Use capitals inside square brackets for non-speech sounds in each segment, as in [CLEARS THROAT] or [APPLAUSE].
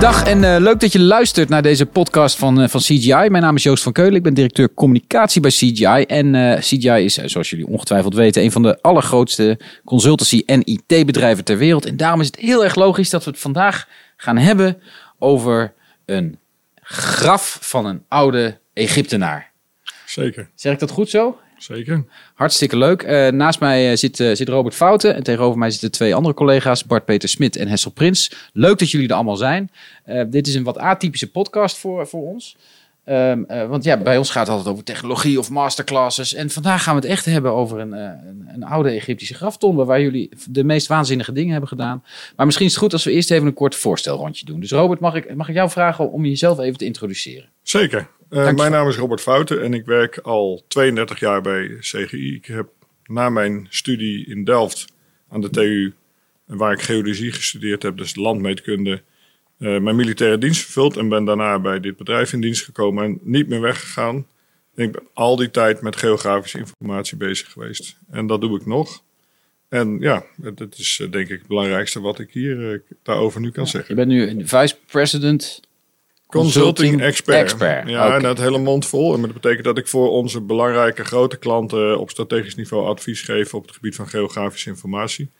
Dag en uh, leuk dat je luistert naar deze podcast van, uh, van CGI. Mijn naam is Joost van Keulen, ik ben directeur communicatie bij CGI. En uh, CGI is, zoals jullie ongetwijfeld weten, een van de allergrootste consultancy- en IT-bedrijven ter wereld. En daarom is het heel erg logisch dat we het vandaag gaan hebben over een graf van een oude Egyptenaar. Zeker. Zeg ik dat goed zo? Zeker. Hartstikke leuk. Uh, naast mij uh, zit, uh, zit Robert Fouten en tegenover mij zitten twee andere collega's, Bart-Peter Smit en Hessel Prins. Leuk dat jullie er allemaal zijn. dit is een wat atypische podcast voor, voor ons. Um, want ja, bij ons gaat het altijd over technologie of masterclasses. En vandaag gaan we het echt hebben over een, een, een oude Egyptische graftombe waar jullie de meest waanzinnige dingen hebben gedaan. Maar misschien is het goed als we eerst even een kort voorstelrondje doen. Dus Robert, mag ik, mag ik jou vragen om jezelf even te introduceren? Zeker. Uh, mijn naam is Robert Fouten en ik werk al 32 jaar bij CGI. Ik heb na mijn studie in Delft aan de TU, waar ik geodesie gestudeerd heb, dus landmeetkunde, uh, mijn militaire dienst vervuld en ben daarna bij dit bedrijf in dienst gekomen en niet meer weggegaan. Ik ben al die tijd met geografische informatie bezig geweest. En dat doe ik nog. En ja, dat is uh, denk ik het belangrijkste wat ik hier daarover nu kan ja, zeggen. Je bent nu vice president Consulting, expert. Ja, en dat hele mond vol. En dat betekent dat ik voor onze belangrijke grote klanten op strategisch niveau advies geef op het gebied van geografische informatie.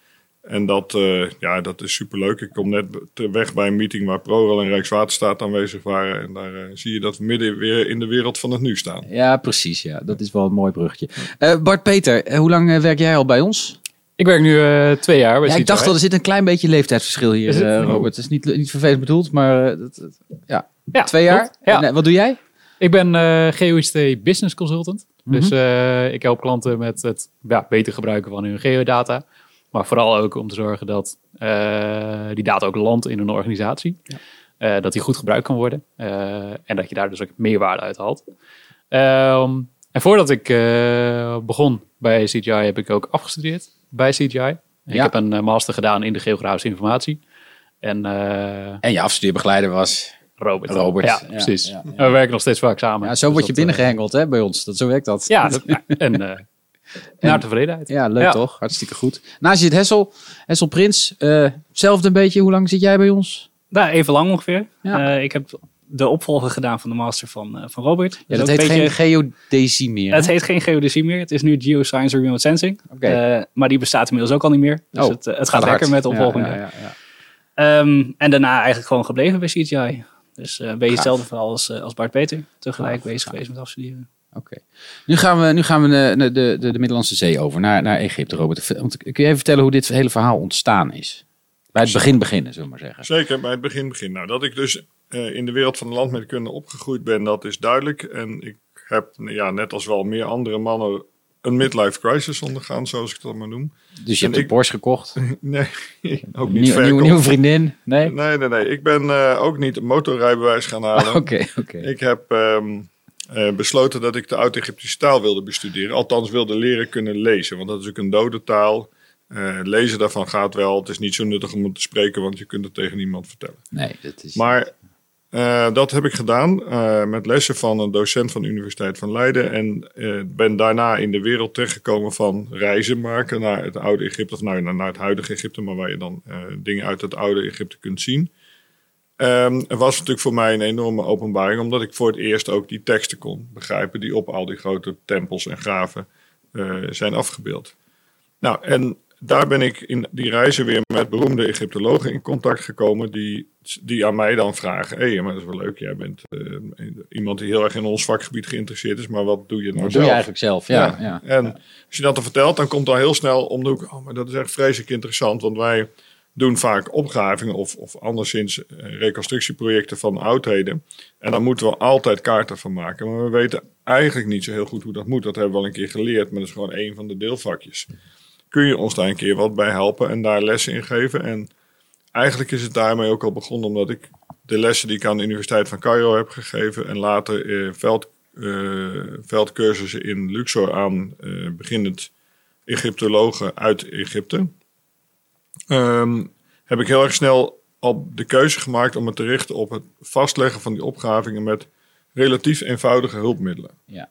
En dat, uh, ja, dat is superleuk. Ik kom net weg bij een meeting waar ProRail en Rijkswaterstaat aanwezig waren. En daar uh, zie je dat we midden weer in de wereld van het nu staan. Ja, precies. Ja. Dat is wel een mooi bruggetje. Uh, Bart Peter, hoe lang werk jij al bij ons? Ik werk nu twee jaar bij ja, Ik dacht al, er zit een klein beetje leeftijdsverschil hier, Robert. Het is niet, niet vervelend bedoeld, maar dat, ja. Ja, Twee jaar? Ja. En, wat doe jij? Ik ben uh, GeoICT Business Consultant. Dus uh, ik help klanten met het ja, beter gebruiken van hun geodata. Maar vooral ook om te zorgen dat uh, die data ook landt in een organisatie. Ja. dat die goed gebruikt kan worden. en dat je daar dus ook meerwaarde uit haalt. Um, en voordat ik begon bij CGI heb ik ook afgestudeerd bij CGI. Ik heb een master gedaan in de geografische informatie. En, en je afstudeerbegeleider was? Robert. Robert. Ja, precies. Ja, we werken nog steeds vaak samen. Ja, zo word je dus binnengehengeld hè, bij ons. Dat, zo werkt dat. Ja, [LAUGHS] en, uh, naar tevredenheid. Ja, leuk toch? Hartstikke goed. Naast je het Hessel, Hessel Prins. Uh, hetzelfde een beetje. Hoe lang zit jij bij ons? Nou, even lang ongeveer. Uh, ik heb de opvolger gedaan van de master van, van Robert. Ja, dat, heet geen geodesie meer. Het heet geen geodesie meer. Het is nu Geoscience Remote Sensing. Okay. maar die bestaat inmiddels ook al niet meer. Dus oh, het, het gaat, lekker met de opvolging. Ja, um, en daarna eigenlijk gewoon gebleven bij CGI. Dus uh, ben je hetzelfde verhaal als, uh, als Bart Peter. Tegelijk Gaaf. bezig geweest met afstuderen. Oké. Nu gaan we, nu gaan we de, de, de, de Middellandse Zee over, naar, naar Egypte, Robert. Want, kun je even vertellen hoe dit hele verhaal ontstaan is? Bij het begin beginnen, zullen we maar zeggen. Zeker, bij het begin beginnen. Nou, dat ik dus uh, in de wereld van de landmeetkunde opgegroeid ben, dat is duidelijk. En ik heb, ja, net als wel meer andere mannen, een midlife crisis ondergaan, zoals ik dat maar noem. Dus je hebt een Porsche gekocht? [LAUGHS] nee, ook niet Nieuw, nieuwe, nieuwe vriendin? Nee? Nee, nee, nee. Ik ben uh, ook niet een motorrijbewijs gaan halen. [LAUGHS] Oké, oké. Okay, Ik heb um, uh, besloten dat ik de oud-Egyptische taal wilde bestuderen. Althans wilde leren kunnen lezen, want dat is ook een dode taal. Uh, lezen daarvan gaat wel. Het is niet zo nuttig om het te spreken, want je kunt het tegen niemand vertellen. Nee, dat is... Maar uh, dat heb ik gedaan uh, met lessen van een docent van de Universiteit van Leiden. En uh, ben daarna in de wereld terechtgekomen van reizen maken naar het oude Egypte. Of nou, naar het huidige Egypte, maar waar je dan dingen uit het oude Egypte kunt zien. Um, het was natuurlijk voor mij een enorme openbaring, omdat ik voor het eerst ook die teksten kon begrijpen die op al die grote tempels en graven zijn afgebeeld. Nou, en daar ben ik in die reizen weer met beroemde Egyptologen in contact gekomen. Die, die aan mij dan vragen: hé, hey, maar dat is wel leuk. Jij bent uh, iemand die heel erg in ons vakgebied geïnteresseerd is. Maar wat doe je nou wat zelf? doe je eigenlijk zelf? Ja. ja. En als je dat dan vertelt, dan komt dan heel snel om de hoek. Oh, maar dat is echt vreselijk interessant. Want wij doen vaak opgravingen of, of anderszins reconstructieprojecten van oudheden. En dan moeten we altijd kaarten van maken. Maar we weten eigenlijk niet zo heel goed hoe dat moet. Dat hebben we wel een keer geleerd, maar dat is gewoon één van de deelvakjes kun je ons daar een keer wat bij helpen en daar lessen in geven. En eigenlijk is het daarmee ook al begonnen omdat ik de lessen die ik aan de Universiteit van Cairo heb gegeven en later eh, veld, uh, veldcursussen in Luxor aan uh, beginnend Egyptologen uit Egypte, um, heb ik heel erg snel al de keuze gemaakt om me te richten op het vastleggen van die opgravingen met relatief eenvoudige hulpmiddelen. Ja.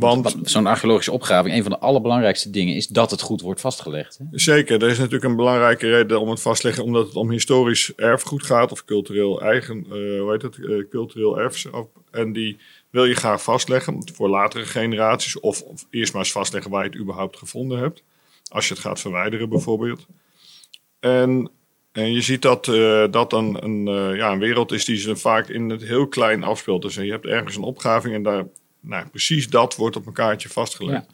Want zo'n archeologische opgraving, een van de allerbelangrijkste dingen is dat het goed wordt vastgelegd. Hè? Zeker, er is natuurlijk een belangrijke reden om het vastleggen, omdat het om historisch erfgoed gaat of cultureel eigen, uh, hoe heet het, uh, cultureel erfgoed. En die wil je graag vastleggen voor latere generaties, of, of, eerst maar eens vastleggen waar je het überhaupt gevonden hebt, als je het gaat verwijderen bijvoorbeeld. En, en je ziet dat uh, dat een, een, ja, een wereld is die ze vaak in het heel klein afspeelt. Dus je hebt ergens een opgraving en daar nou, precies dat wordt op een kaartje vastgelegd.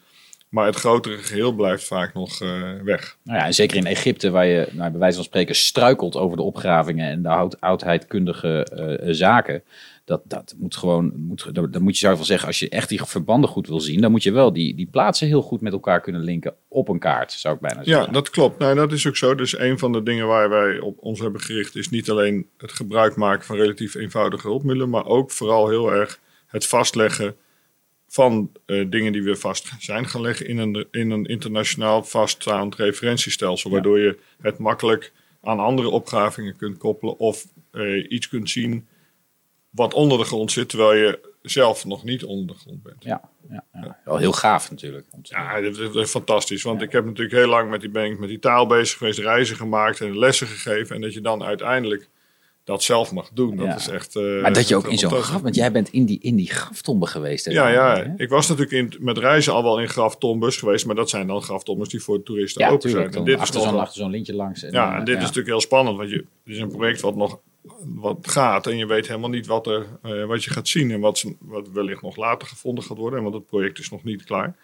Maar het grotere geheel blijft vaak nog uh, weg. Nou ja, en zeker in Egypte, waar je nou, bij wijze van spreken struikelt over de opgravingen en de oud oudheidkundige uh, zaken. Dat, dat moet gewoon, moet, dan moet je zo van zeggen, als je echt die verbanden goed wil zien, dan moet je wel die, die plaatsen heel goed met elkaar kunnen linken op een kaart, zou ik bijna zeggen. Ja, dat klopt. Nou, dat is ook zo. Dus een van de dingen waar wij op ons hebben gericht, is niet alleen het gebruik maken van relatief eenvoudige hulpmiddelen, maar ook vooral heel erg het vastleggen van uh, dingen die weer vast zijn gaan leggen in een, in een internationaal vaststaand referentiestelsel. Waardoor je het makkelijk aan andere opgravingen kunt koppelen of uh, iets kunt zien wat onder de grond zit, terwijl je zelf nog niet onder de grond bent. Ja, ja, ja. wel heel gaaf natuurlijk. Ja, dat is, dat is fantastisch. Want ik heb natuurlijk heel lang met die, ben ik met die taal bezig geweest, reizen gemaakt en lessen gegeven. En dat je dan uiteindelijk dat zelf mag doen. Dat is echt. Uh, maar dat je ook in zo'n graf, want jij bent in die, in die graftombe geweest. Hè, ja, ja. Ik was natuurlijk in, met reizen al wel in graftombes geweest, maar dat zijn dan graftombes die voor toeristen ja, open zijn. En dit achter is zo'n zo'n lintje langs. En ja, en dit is natuurlijk heel spannend, want je, het is een project wat nog wat gaat en je weet helemaal niet wat, er, uh, wat je gaat zien en wat, wat wellicht nog later gevonden gaat worden, want het project is nog niet klaar.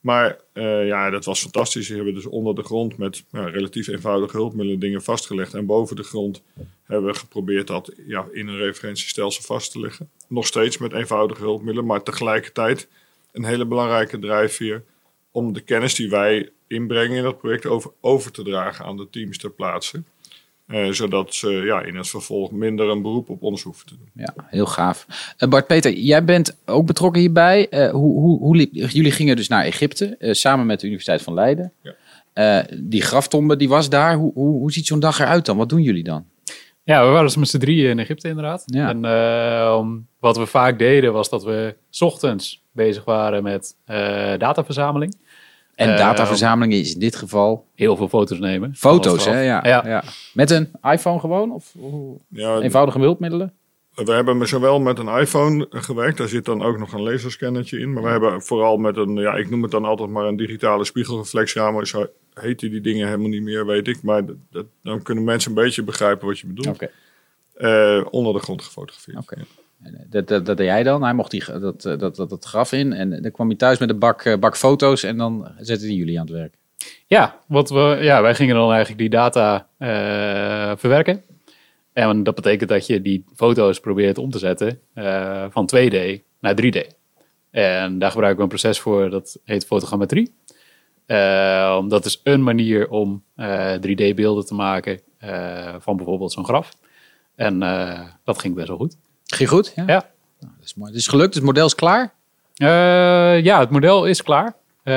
Maar uh, ja, dat was fantastisch. We hebben dus onder de grond met ja, relatief eenvoudige hulpmiddelen dingen vastgelegd. En boven de grond hebben we geprobeerd dat ja, in een referentiestelsel vast te leggen. Nog steeds met eenvoudige hulpmiddelen, maar tegelijkertijd een hele belangrijke drijfveer om de kennis die wij inbrengen in dat project over, over te dragen aan de teams ter plaatse. Uh, zodat ze ja, in het vervolg minder een beroep op ons hoeven te doen. Ja, heel gaaf. Uh, Bart Peter, jij bent ook betrokken hierbij. Uh, hoe, hoe, hoe liep, jullie gingen dus naar Egypte samen met de Universiteit van Leiden. Ja. die graftombe die was daar. Hoe, hoe, hoe ziet zo'n dag eruit dan? Wat doen jullie dan? Ja, we waren dus met z'n drieën in Egypte inderdaad. Ja. En wat we vaak deden was dat we s ochtends bezig waren met dataverzameling. En dataverzameling is in dit geval... Heel veel foto's nemen. Foto's, hè? Ja, ja. Met een iPhone gewoon? Of ja, eenvoudige hulpmiddelen? We hebben zowel met een iPhone gewerkt. Daar zit dan ook nog een laserscannertje in. Maar we hebben vooral met een... Ja, ik noem het dan altijd maar een digitale spiegelreflexraam. Zo heten die dingen helemaal niet meer, weet ik. Maar dat, dan kunnen mensen een beetje begrijpen wat je bedoelt. Okay. Uh, onder de grond gefotografeerd. Dat, dat, dat, deed jij dan. Hij mocht die, dat, dat, dat, dat graf in. En dan kwam hij thuis met een bak, eh, bak foto's. En dan zetten die jullie aan het werk. Ja, wat we, ja, wij gingen dan eigenlijk die data verwerken. En dat betekent dat je die foto's probeert om te zetten van 2D naar 3D. En daar gebruiken we een proces voor, dat heet fotogrammetrie. Dat is een manier om 3D-beelden te maken van bijvoorbeeld zo'n graf. En dat ging best wel goed. Ging goed? Ja. ja. Nou, dat is mooi. Het is gelukt, het model is klaar? Uh, ja, het model is klaar. Uh,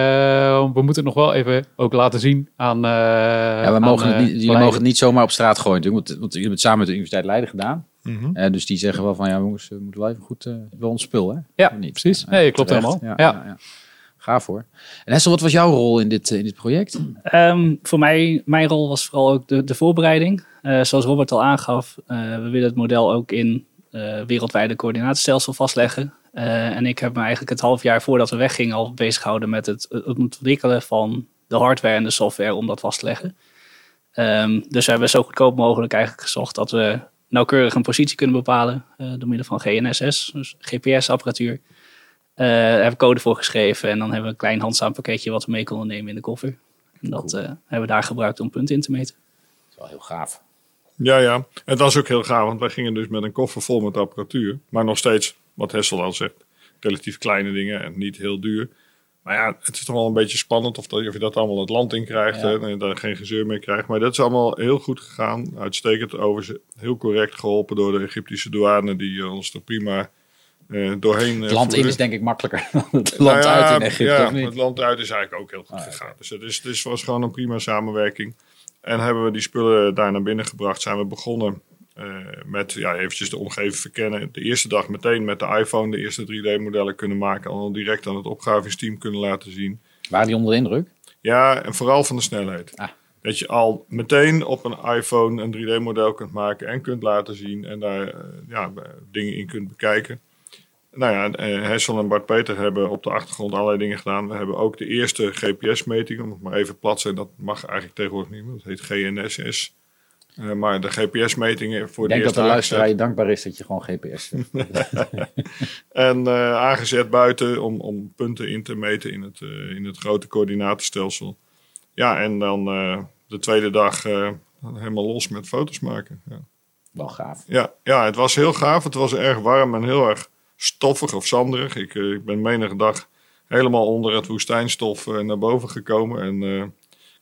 we moeten het nog wel even ook laten zien aan. Uh, ja, we mogen het niet, jullie mogen het niet zomaar op straat gooien. Want, want jullie hebben het samen met de Universiteit Leiden gedaan. Mm -hmm. dus die zeggen wel van ja, jongens, we moeten wel even goed wel ons spul. Hè? Ja, niet. precies. nee, klopt helemaal. Ja, ja. ja, Gaaf hoor. En Hessel, wat was jouw rol in dit, in dit project? Um, voor mij, mijn rol was vooral ook de, de voorbereiding. zoals Robert al aangaf, we willen het model ook in wereldwijde coördinatiestelsel vastleggen. Uh, en ik heb me eigenlijk het half jaar voordat we weggingen al bezig gehouden met het, het ontwikkelen van de hardware en de software om dat vast te leggen. Um, dus we hebben zo goedkoop mogelijk eigenlijk gezocht dat we nauwkeurig een positie kunnen bepalen uh, door middel van GNSS, dus GPS-apparatuur. Uh, daar heb ik code voor geschreven en dan hebben we een klein handzaam pakketje wat we mee konden nemen in de koffer. En dat hebben we daar gebruikt om punten in te meten. Dat is wel heel gaaf. Ja, ja. Het was ook heel gaaf, want wij gingen dus met een koffer vol met apparatuur. Maar nog steeds, wat Hessel al zegt, relatief kleine dingen en niet heel duur. Maar ja, het is toch wel een beetje spannend of, dat, of je dat allemaal het land in krijgt ja. en daar geen gezeur mee krijgt. Maar dat is allemaal heel goed gegaan. Uitstekend over heel correct geholpen door de Egyptische douane die ons er prima uh, doorheen. Het land in is denk ik makkelijker [LAUGHS] dan het land nou ja, uit in Egypte. Ja, het land uit is eigenlijk ook heel goed ah, gegaan. Dus het, is, het was gewoon een prima samenwerking. En hebben we die spullen daar naar binnen gebracht, zijn we begonnen met ja, eventjes de omgeving verkennen. De eerste dag meteen met de iPhone de eerste 3D-modellen kunnen maken. Al direct aan het opgravingsteam kunnen laten zien. Waren die onder de indruk? Ja, en vooral van de snelheid. Ah. Dat je al meteen op een iPhone een 3D-model kunt maken en kunt laten zien. En daar ja, dingen in kunt bekijken. Nou ja, eh, Hessel en Bart Peter hebben op de achtergrond allerlei dingen gedaan. We hebben ook de eerste GPS-meting, om het maar even plat te zijn, dat mag eigenlijk tegenwoordig niet meer. Dat heet GNSS. Uh, eh, maar de GPS-metingen voor de Ik denk dat de luisteraar je dankbaar is dat je gewoon GPS [LAUGHS] En uh, aangezet buiten om, om punten in te meten in het, uh, in het grote coördinatenstelsel. Ja, en dan de tweede dag helemaal los met foto's maken. Ja. Wel gaaf. Ja, ja, het was heel gaaf. Het was erg warm en heel erg stoffig of zanderig. Ik, eh, ik ben menige dag helemaal onder het woestijnstof eh, naar boven gekomen. En eh,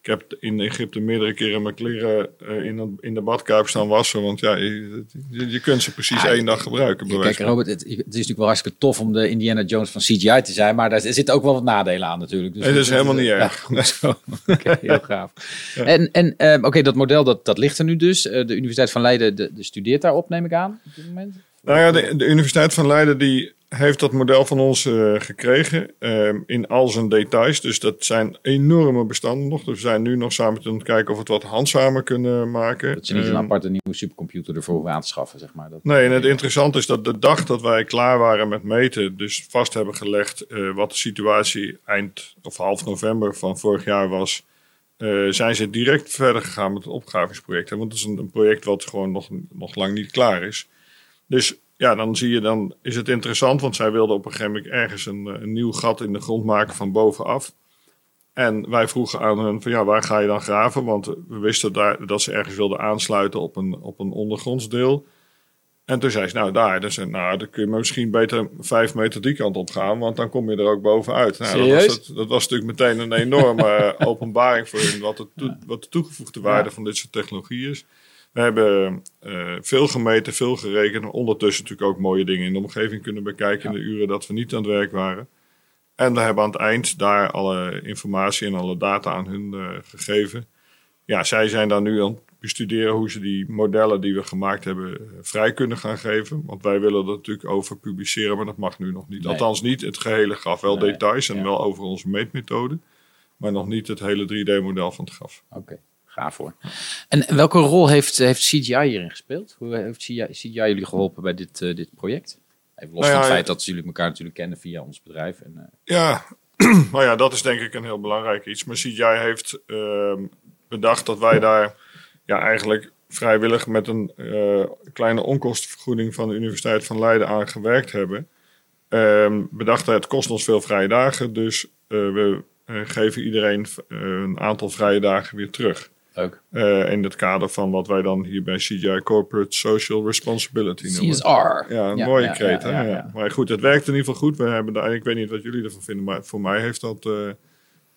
ik heb in Egypte meerdere keren mijn kleren in, in de badkuip staan wassen. Want ja, je, je kunt ze precies één dag gebruiken. Kijk, Robert, het, het, is natuurlijk wel hartstikke tof om de Indiana Jones van CGI te zijn. Maar daar zitten ook wel wat nadelen aan natuurlijk. Dus dat is helemaal niet erg. [LAUGHS] Ja, [LAUGHS] okay, heel gaaf. En, en oké, dat model dat, dat ligt er nu dus. de Universiteit van Leiden de, de studeert daarop, neem ik aan, op dit moment. Nou ja, de, de Universiteit van Leiden die heeft dat model van ons uh, gekregen uh, in al zijn details. Dus dat zijn enorme bestanden nog. Dus we zijn nu nog samen te kijken of we het wat handzamer kunnen maken. Dat je niet een ehm, aparte nieuwe supercomputer ervoor aan te schaffen, zeg maar. Dat nee, en het interessante is dat de dag dat wij klaar waren met meten, dus vast hebben gelegd uh, wat de situatie eind of half november van vorig jaar was. zijn ze direct verder gegaan met het opgravingsproject. Want het is een, een project wat gewoon nog, nog lang niet klaar is. Dus ja, dan zie je, dan is het interessant, want zij wilden op een gegeven moment ergens een, eh, een nieuw gat in de grond maken van bovenaf. En wij vroegen aan hen van ja, waar ga je dan graven? Want we wisten daar, dat ze ergens wilden aansluiten op een, op een ondergrondsdeel. En toen zei ze, nou daar, dus, nou, dan kun je misschien beter vijf meter die kant op gaan, want dan kom je er ook bovenuit. Nou, dat, was dat was natuurlijk meteen een enorme eh, [LAUGHS] openbaring voor hen, wat de, wat de toegevoegde waarde van dit soort technologie is. We hebben uh, veel gemeten, veel gerekend. Ondertussen natuurlijk ook mooie dingen in de omgeving kunnen bekijken in de uren dat we niet aan het werk waren. En we hebben aan het eind daar alle informatie en alle data aan hun uh, gegeven. Ja, zij zijn dan nu aan het bestuderen hoe ze die modellen die we gemaakt hebben uh, vrij kunnen gaan geven. Want wij willen dat natuurlijk over publiceren, maar dat mag nu nog niet. Althans niet het gehele graf. Wel details en wel over onze meetmethode. Maar nog niet het hele 3D-model van het graf. Oké voor. En welke rol heeft, heeft CGI hierin gespeeld? Hoe heeft CGI, CGI jullie geholpen bij dit, uh, dit project? Even los nou van het feit dat jullie elkaar natuurlijk kennen via ons bedrijf. En, uh... Ja, [CLEARS THROAT] nou ja, dat is denk ik een heel belangrijk iets. Maar CGI heeft uh, bedacht dat wij daar ja, eigenlijk vrijwillig met een uh, kleine onkostenvergoeding van de Universiteit van Leiden aan gewerkt hebben. Ehm, bedacht het kost ons veel vrije dagen, dus we geven iedereen een aantal vrije dagen weer terug. Uh, in het kader van wat wij dan hier bij CGI Corporate Social Responsibility noemen. CSR. Ja, een mooie ja, kreet. Ja, maar goed, het werkt in ieder geval goed. We hebben daar, ik weet niet wat jullie ervan vinden, maar voor mij heeft dat uh,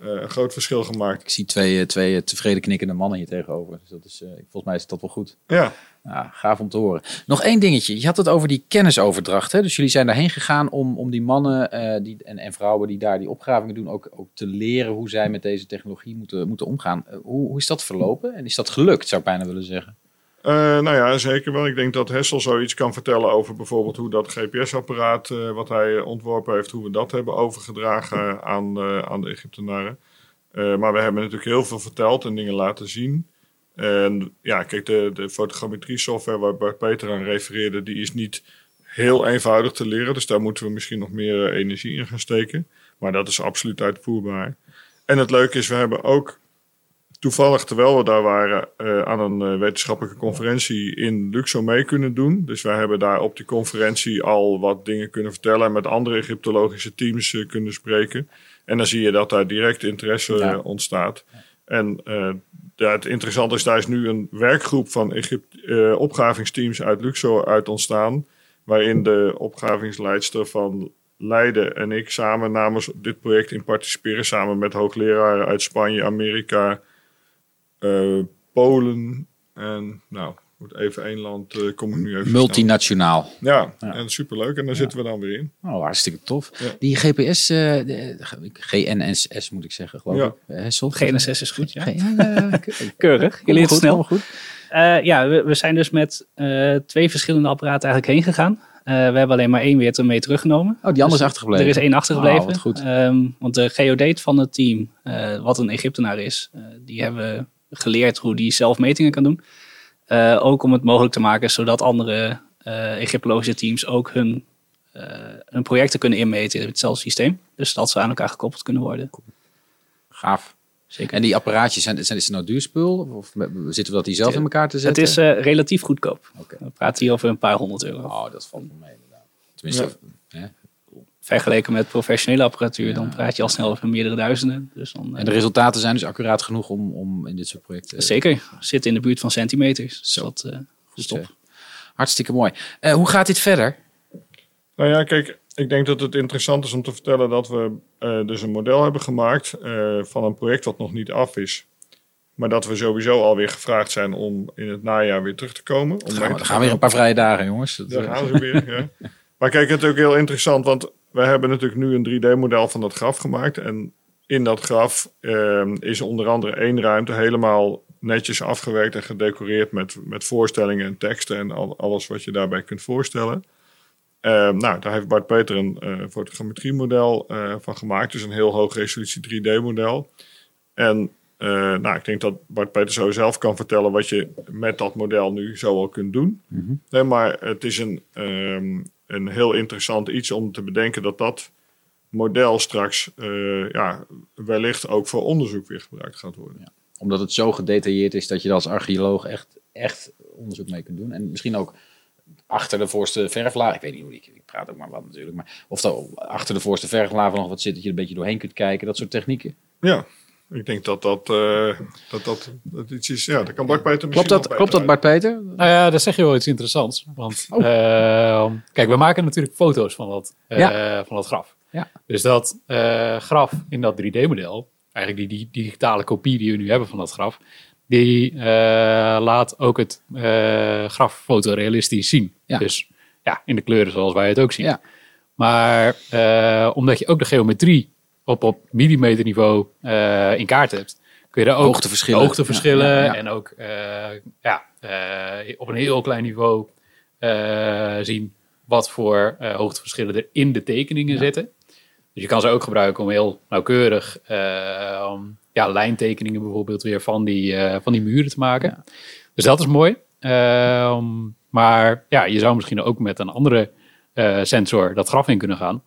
een groot verschil gemaakt. Ik zie twee, twee tevreden knikkende mannen hier tegenover. Dus dat is, volgens mij is dat wel goed. Ja. Ja, gaaf om te horen. Nog één dingetje. Je had het over die kennisoverdracht. Hè? Dus jullie zijn daarheen gegaan om, om die mannen uh, die, en, en vrouwen die daar die opgravingen doen, ook, ook te leren hoe zij met deze technologie moeten, moeten omgaan. Uh, hoe, hoe is dat verlopen? En is dat gelukt, zou ik bijna willen zeggen? Uh, nou ja, zeker wel. Ik denk dat Hessel zoiets kan vertellen over bijvoorbeeld hoe dat GPS-apparaat wat hij ontworpen heeft, hoe we dat hebben overgedragen aan, aan de Egyptenaren. maar we hebben natuurlijk heel veel verteld en dingen laten zien. En ja, kijk, de, de fotogrammetrie software waar Bart Peter aan refereerde, die is niet heel eenvoudig te leren. Dus daar moeten we misschien nog meer eh, energie in gaan steken. Maar dat is absoluut uitvoerbaar. En het leuke is, we hebben ook toevallig, terwijl we daar waren, uh, aan een uh, wetenschappelijke conferentie in Luxor mee kunnen doen. Dus wij hebben daar op die conferentie al wat dingen kunnen vertellen en met andere Egyptologische teams uh, kunnen spreken. En dan zie je dat daar direct interesse ontstaat. En ja, het interessante is, daar is nu een werkgroep van Egypte, uh, opgravingsteams uit Luxor uit ontstaan. Waarin de opgravingsleidster van Leiden en ik samen namens dit project in participeren. Samen met hoogleraren uit Spanje, Amerika, Polen en nou, Wordt even één land, uh, kom ik nu even Multinationaal. Ja, ja, en superleuk. En daar zitten we dan weer in. Oh, hartstikke tof. Die GPS, uh, de, GNSS moet ik zeggen, geloof ik. Hessel. GNSS is goed, ja. [LAUGHS] keurig. Je leert het snel. Goed. ja, we, we, zijn dus met twee verschillende apparaten eigenlijk heen gegaan. we hebben alleen maar één weer mee teruggenomen. Oh, die andere is dus achtergebleven? Er is één achtergebleven. Oh, goed. Ehm, want de geodate van het team, wat een Egyptenaar is, die hebben geleerd hoe die zelf metingen kan doen. ook om het mogelijk te maken zodat andere Egyptologische teams ook hun uh, hun projecten kunnen inmeten in hetzelfde systeem. Dus dat ze aan elkaar gekoppeld kunnen worden. Gaaf. Zeker. En die apparaatjes, zijn, zijn, is het nou duurspul? Of zitten we dat die zelf in elkaar te zetten? Het is uh, relatief goedkoop. Okay. We praten hier over een paar honderd euro. Oh, dat valt me mee inderdaad. Tenminste, ja. Vergeleken met professionele apparatuur, dan praat je al snel over meerdere duizenden. Dus dan, en de resultaten zijn dus accuraat genoeg om, om in dit soort projecten... Zeker. Zitten in de buurt van centimeters. Zo. Dus dat, uh, goed Hartstikke mooi. hoe gaat dit verder? Nou ja, kijk, ik denk dat het interessant is om te vertellen dat we uh, dus een model hebben gemaakt uh, van een project wat nog niet af is. Maar dat we sowieso alweer gevraagd zijn om in het najaar weer terug te komen. Om gaan we, gaan weer een paar vrije dagen, jongens. Daar gaan we weer, ja. Maar kijk, het is ook heel interessant, want we hebben natuurlijk nu een 3D-model van dat graf gemaakt. En in dat graf uh, is onder andere één ruimte helemaal netjes afgewerkt en gedecoreerd met, met voorstellingen en teksten en al, alles wat je daarbij kunt voorstellen. Ehm, nou, daar heeft Bart Peter een uh, fotogrammetriemodel uh, van gemaakt. Dus een heel hoog resolutie 3D-model. En uh, nou, ik denk dat Bart Peter zo zelf kan vertellen wat je met dat model nu zo al kunt doen. Mm nee, maar het is een, um, een heel interessant iets om te bedenken dat dat model straks ja, wellicht ook voor onderzoek weer gebruikt gaat worden. Ja. Omdat het zo gedetailleerd is dat je er als archeoloog echt, echt onderzoek mee kunt doen. En misschien ook achter de voorste verflaag. Ik weet niet hoe ik, ik praat ook maar wat natuurlijk. Maar of er achter de voorste verflaag nog wat zit dat je er een beetje doorheen kunt kijken. Dat soort technieken. Ja, ik denk dat dat, uh, dat, dat, dat iets is. Ja, dat kan Bart Peter Klopt dat, klopt dat Bart Peter? Nou ja, dat zeg je wel iets interessants. Want oh. uh, kijk, we maken natuurlijk foto's van dat, uh, ja. van dat graf. Ja. Dus dat graf in dat 3D-model, eigenlijk die, die digitale kopie die we nu hebben van dat graf, die uh, laat ook het uh, graf fotorealistisch zien. Ja. Dus ja, in de kleuren zoals wij het ook zien. Ja. Maar uh, omdat je ook de geometrie op, op millimeterniveau in kaart hebt, kun je daar ook hoogteverschillen, hoogteverschillen ja, en ook ja, op een heel klein niveau zien wat voor hoogteverschillen er in de tekeningen zitten. Dus je kan ze ook gebruiken om heel nauwkeurig ja, lijntekeningen bijvoorbeeld weer van die, van die muren te maken. Dus dat is mooi. Uh, maar ja, je zou misschien ook met een andere sensor dat graf in kunnen gaan.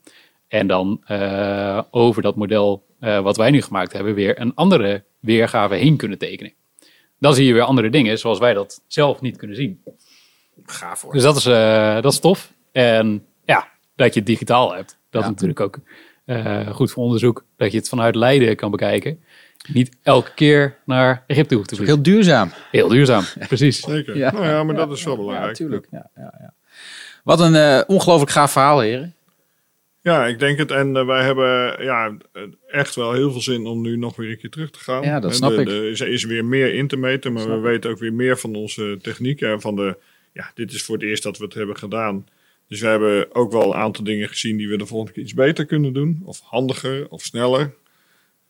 En dan uh, over dat model wat wij nu gemaakt hebben, weer een andere weergave heen kunnen tekenen. Dan zie je weer andere dingen zoals wij dat zelf niet kunnen zien. Gaaf hoor. Dus dat is, dat is tof. En ja, dat je het digitaal hebt. Dat is natuurlijk ook goed voor onderzoek. Dat je het vanuit Leiden kan bekijken niet elke keer naar Egypte hoeft te vliegen. Heel duurzaam. Heel duurzaam, [LAUGHS] precies. Zeker. Ja. Nou ja, maar dat is wel belangrijk. natuurlijk. Ja, ja, Wat een uh, ongelooflijk gaaf verhaal, heren. Ja, ik denk het. En uh, wij hebben ja, echt wel heel veel zin om nu nog weer een keer terug te gaan. Ja, dat snap ik. Er is weer meer in te meten, maar we weten ook weer meer van onze techniek. En van de, ja, dit is voor het eerst dat we het hebben gedaan. Dus we hebben ook wel een aantal dingen gezien die we de volgende keer iets beter kunnen doen. Of handiger of sneller.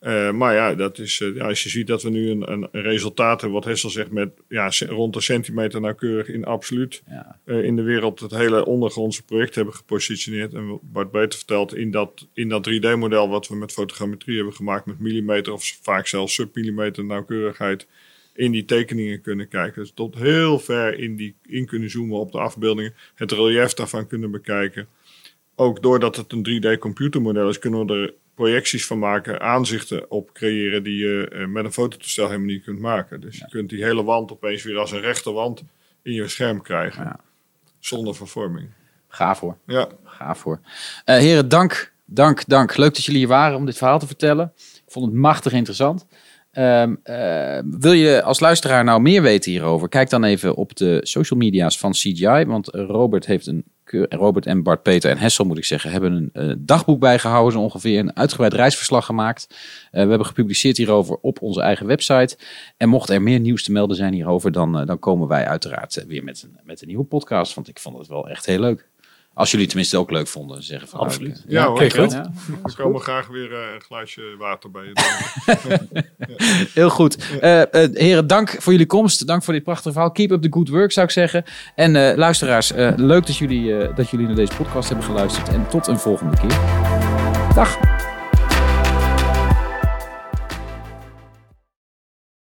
Uh, maar ja, dat is, uh, ja, als je ziet dat we nu een, een, resultaat hebben, wat Hessel zegt, met ja, rond een centimeter nauwkeurig in absoluut ja. uh, in de wereld het hele ondergrondse project hebben gepositioneerd. En Bart Beter vertelt, in dat, in dat 3D-model wat we met fotogrammetrie hebben gemaakt, met millimeter of vaak zelfs submillimeter nauwkeurigheid, in die tekeningen kunnen kijken. Dus tot heel ver in, die, in kunnen zoomen op de afbeeldingen, het relief daarvan kunnen bekijken. Ook doordat het een 3D-computermodel is, kunnen we er projecties van maken, aanzichten op creëren die je uh, met een fototoestel helemaal niet kunt maken. Dus je kunt die hele wand opeens weer als een rechte wand in je scherm krijgen. Ja. Zonder vervorming. Gaaf hoor. Ja. Gaaf hoor. Uh, heren, dank, dank, dank. Leuk dat jullie hier waren om dit verhaal te vertellen. Ik vond het machtig interessant. Um, uh, wil je als luisteraar nou meer weten hierover? Kijk dan even op de social media's van CGI. Want Robert heeft een Robert en Bart Peter en Hessel, moet ik zeggen, hebben een uh, dagboek bijgehouden, zo ongeveer een uitgebreid reisverslag gemaakt. Uh, we hebben gepubliceerd hierover op onze eigen website. En mocht er meer nieuws te melden zijn hierover, dan, dan komen wij uiteraard weer met een, met een nieuwe podcast. Want ik vond het wel echt heel leuk. Als jullie tenminste ook leuk vonden. Zeggen van, Absoluut. Ja, ja hoor. goed. We komen graag weer een glaasje water bij je. [LAUGHS] [LAUGHS] Heel goed. Uh, uh, heren, dank voor jullie komst. Dank voor dit prachtige verhaal. Keep up the good work, zou ik zeggen. En uh, luisteraars, leuk dat jullie, dat jullie naar deze podcast hebben geluisterd. En tot een volgende keer. Dag.